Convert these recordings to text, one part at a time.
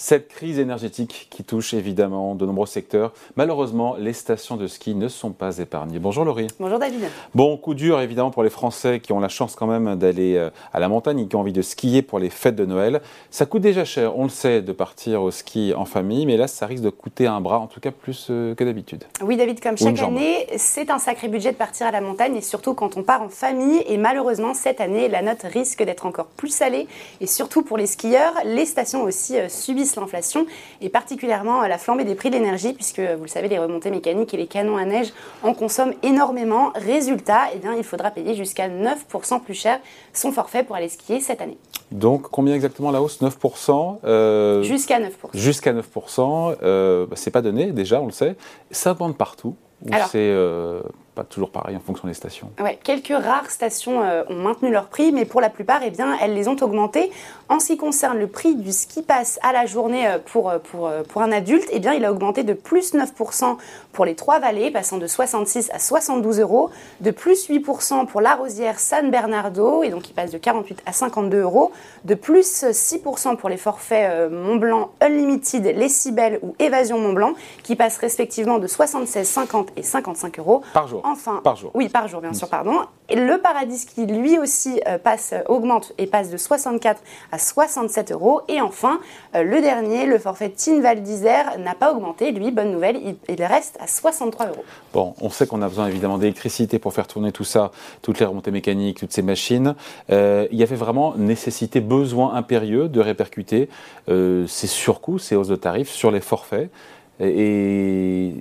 Cette crise énergétique qui touche évidemment de nombreux secteurs, malheureusement, les stations de ski ne sont pas épargnées. Bonjour Laurie. Bonjour David. Bon, coup dur évidemment pour les Français qui ont la chance quand même d'aller euh, à la montagne et qui ont envie de skier pour les fêtes de Noël. Ça coûte déjà cher, on le sait, de partir au ski en famille, mais là, ça risque de coûter un bras, en tout cas plus euh, que d'habitude. Oui David, comme chaque année, c'est un sacré budget de partir à la montagne et surtout quand on part en famille. Et malheureusement, cette année, la note risque d'être encore plus salée. Et surtout pour les skieurs, les stations aussi euh, subissent l'inflation et particulièrement la flambée des prix de l'énergie puisque vous le savez les remontées mécaniques et les canons à neige en consomment énormément. Résultat, eh bien, il faudra payer jusqu'à 9% plus cher son forfait pour aller skier cette année. Donc combien exactement la hausse? 9% euh, Jusqu'à 9%. Jusqu'à 9%, euh, bah, c'est pas donné déjà, on le sait. Ça augmente partout. Ou c'est euh, pas toujours pareil en fonction des stations. Ouais, quelques rares stations euh, ont maintenu leur prix, mais pour la plupart, eh bien, elles les ont augmentés. En ce qui concerne le prix du ski pass à la journée euh, pour, euh, pour, pour un adulte, eh bien, il a augmenté de plus 9% pour les trois vallées, passant de 66 à 72 euros, de plus 8% pour la Rosière San Bernardo, et donc il passe de 48 à 52 euros, de plus 6% pour les forfaits Mont Blanc Unlimited, Les Cibelles ou Évasion Mont Blanc, qui passent respectivement de 76, 50 et 55 euros. Par jour enfin, par jour. Oui, par jour, bien sûr, pardon. Et le Paradis qui lui aussi euh, passe, euh, augmente et passe de 64 à 67 euros. Et enfin, euh, le dernier, le forfait Tin Val d'Isère, n'a pas augmenté. Lui, bonne nouvelle, il, reste à 63 euros. Bon, on sait qu'on a besoin évidemment d'électricité pour faire tourner tout ça, toutes les remontées mécaniques, toutes ces machines. il y avait vraiment nécessité, besoin impérieux de répercuter ces surcoûts, ces hausses de tarifs sur les forfaits. et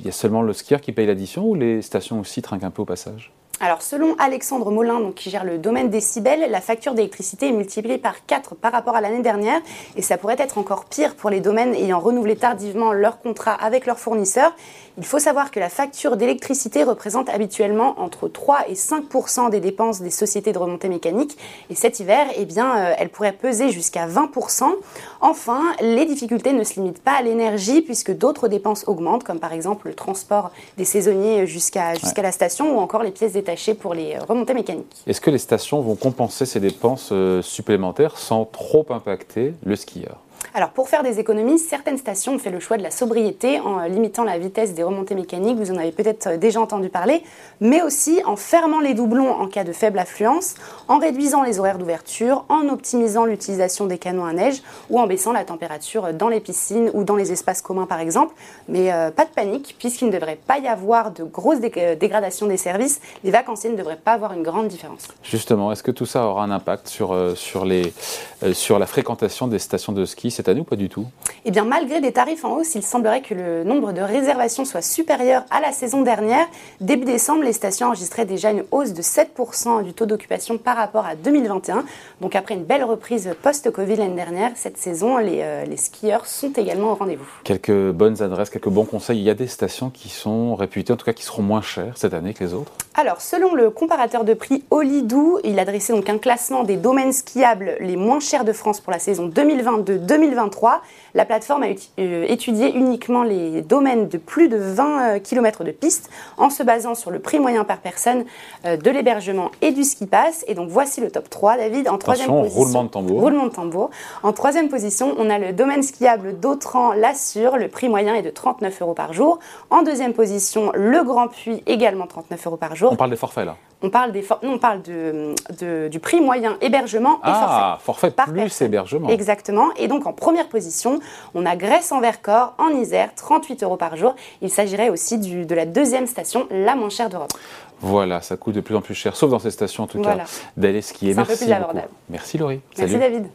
il y a seulement le skieur qui paye l'addition ou les stations aussi trinquent un peu au passage? Alors, selon Alexandre Molin, donc, qui gère le domaine décibels, la facture d'électricité est multipliée par 4 par rapport à l'année dernière et ça pourrait être encore pire pour les domaines ayant renouvelé tardivement leur contrat avec leurs fournisseurs. Il faut savoir que la facture d'électricité représente habituellement entre 3 et 5 des dépenses des sociétés de remontée mécanique et cet hiver, eh bien, euh, elle pourrait peser jusqu'à 20 Enfin, les difficultés ne se limitent pas à l'énergie puisque d'autres dépenses augmentent, comme par exemple le transport des saisonniers jusqu'à jusqu'à la station ou encore les pièces pour les remontées mécaniques. Est-ce que les stations vont compenser ces dépenses euh, supplémentaires sans trop impacter le skieur? Alors pour faire des économies, certaines stations ont fait le choix de la sobriété en euh, limitant la vitesse des remontées mécaniques, vous en avez peut-être euh, déjà entendu parler, mais aussi en fermant les doublons en cas de faible affluence, en réduisant les horaires d'ouverture, en optimisant l'utilisation des canons à neige ou en baissant la température dans les piscines ou dans les espaces communs par exemple. Mais euh, pas de panique, puisqu'il ne devrait pas y avoir de grosses dégradations des services, les vacanciers ne devraient pas avoir une grande différence. Justement, est-ce que tout ça aura un impact sur, sur la fréquentation des stations de ski cette année ou pas du tout? Eh bien, malgré des tarifs en hausse, il semblerait que le nombre de réservations soit supérieur à la saison dernière. Début décembre, les stations enregistraient déjà une hausse de 7% du taux d'occupation par rapport à 2021. Donc, après une belle reprise post-Covid l'année dernière, cette saison, les, euh, les skieurs sont également au rendez-vous. Quelques bonnes adresses, quelques bons conseils. Il y a des stations qui sont réputées, en tout cas qui seront moins chères cette année que les autres? Alors, selon le comparateur de prix Olidou, il a dressé donc un classement des domaines skiables les moins chers de France pour la saison 2022-2023. 2023, la plateforme a euh, étudié uniquement les domaines de plus de 20 euh, km de piste en se basant sur le prix moyen par personne euh, de l'hébergement et du ski pass. Et donc voici le top 3, David. En troisième position, roulement de tambour. Roulement de tambour. En troisième position, on a le domaine skiable d'Autran-Lassure. Le prix moyen est de 39 euros par jour. En deuxième position, le Grand Puy, également 39 euros par jour. On parle des forfaits là on parle, des on parle de, du prix moyen hébergement et ah, forfait. forfait plus hébergement. Exactement. Et donc en première position, on a Grèce en Vercors, en Isère, 38 euros par jour. Il s'agirait aussi du, de la deuxième station la moins chère d'Europe. Voilà, ça coûte de plus en plus cher, sauf dans ces stations en tout cas, d'aller skier. Merci. Un peu plus abordable. Merci Laurie. Merci David.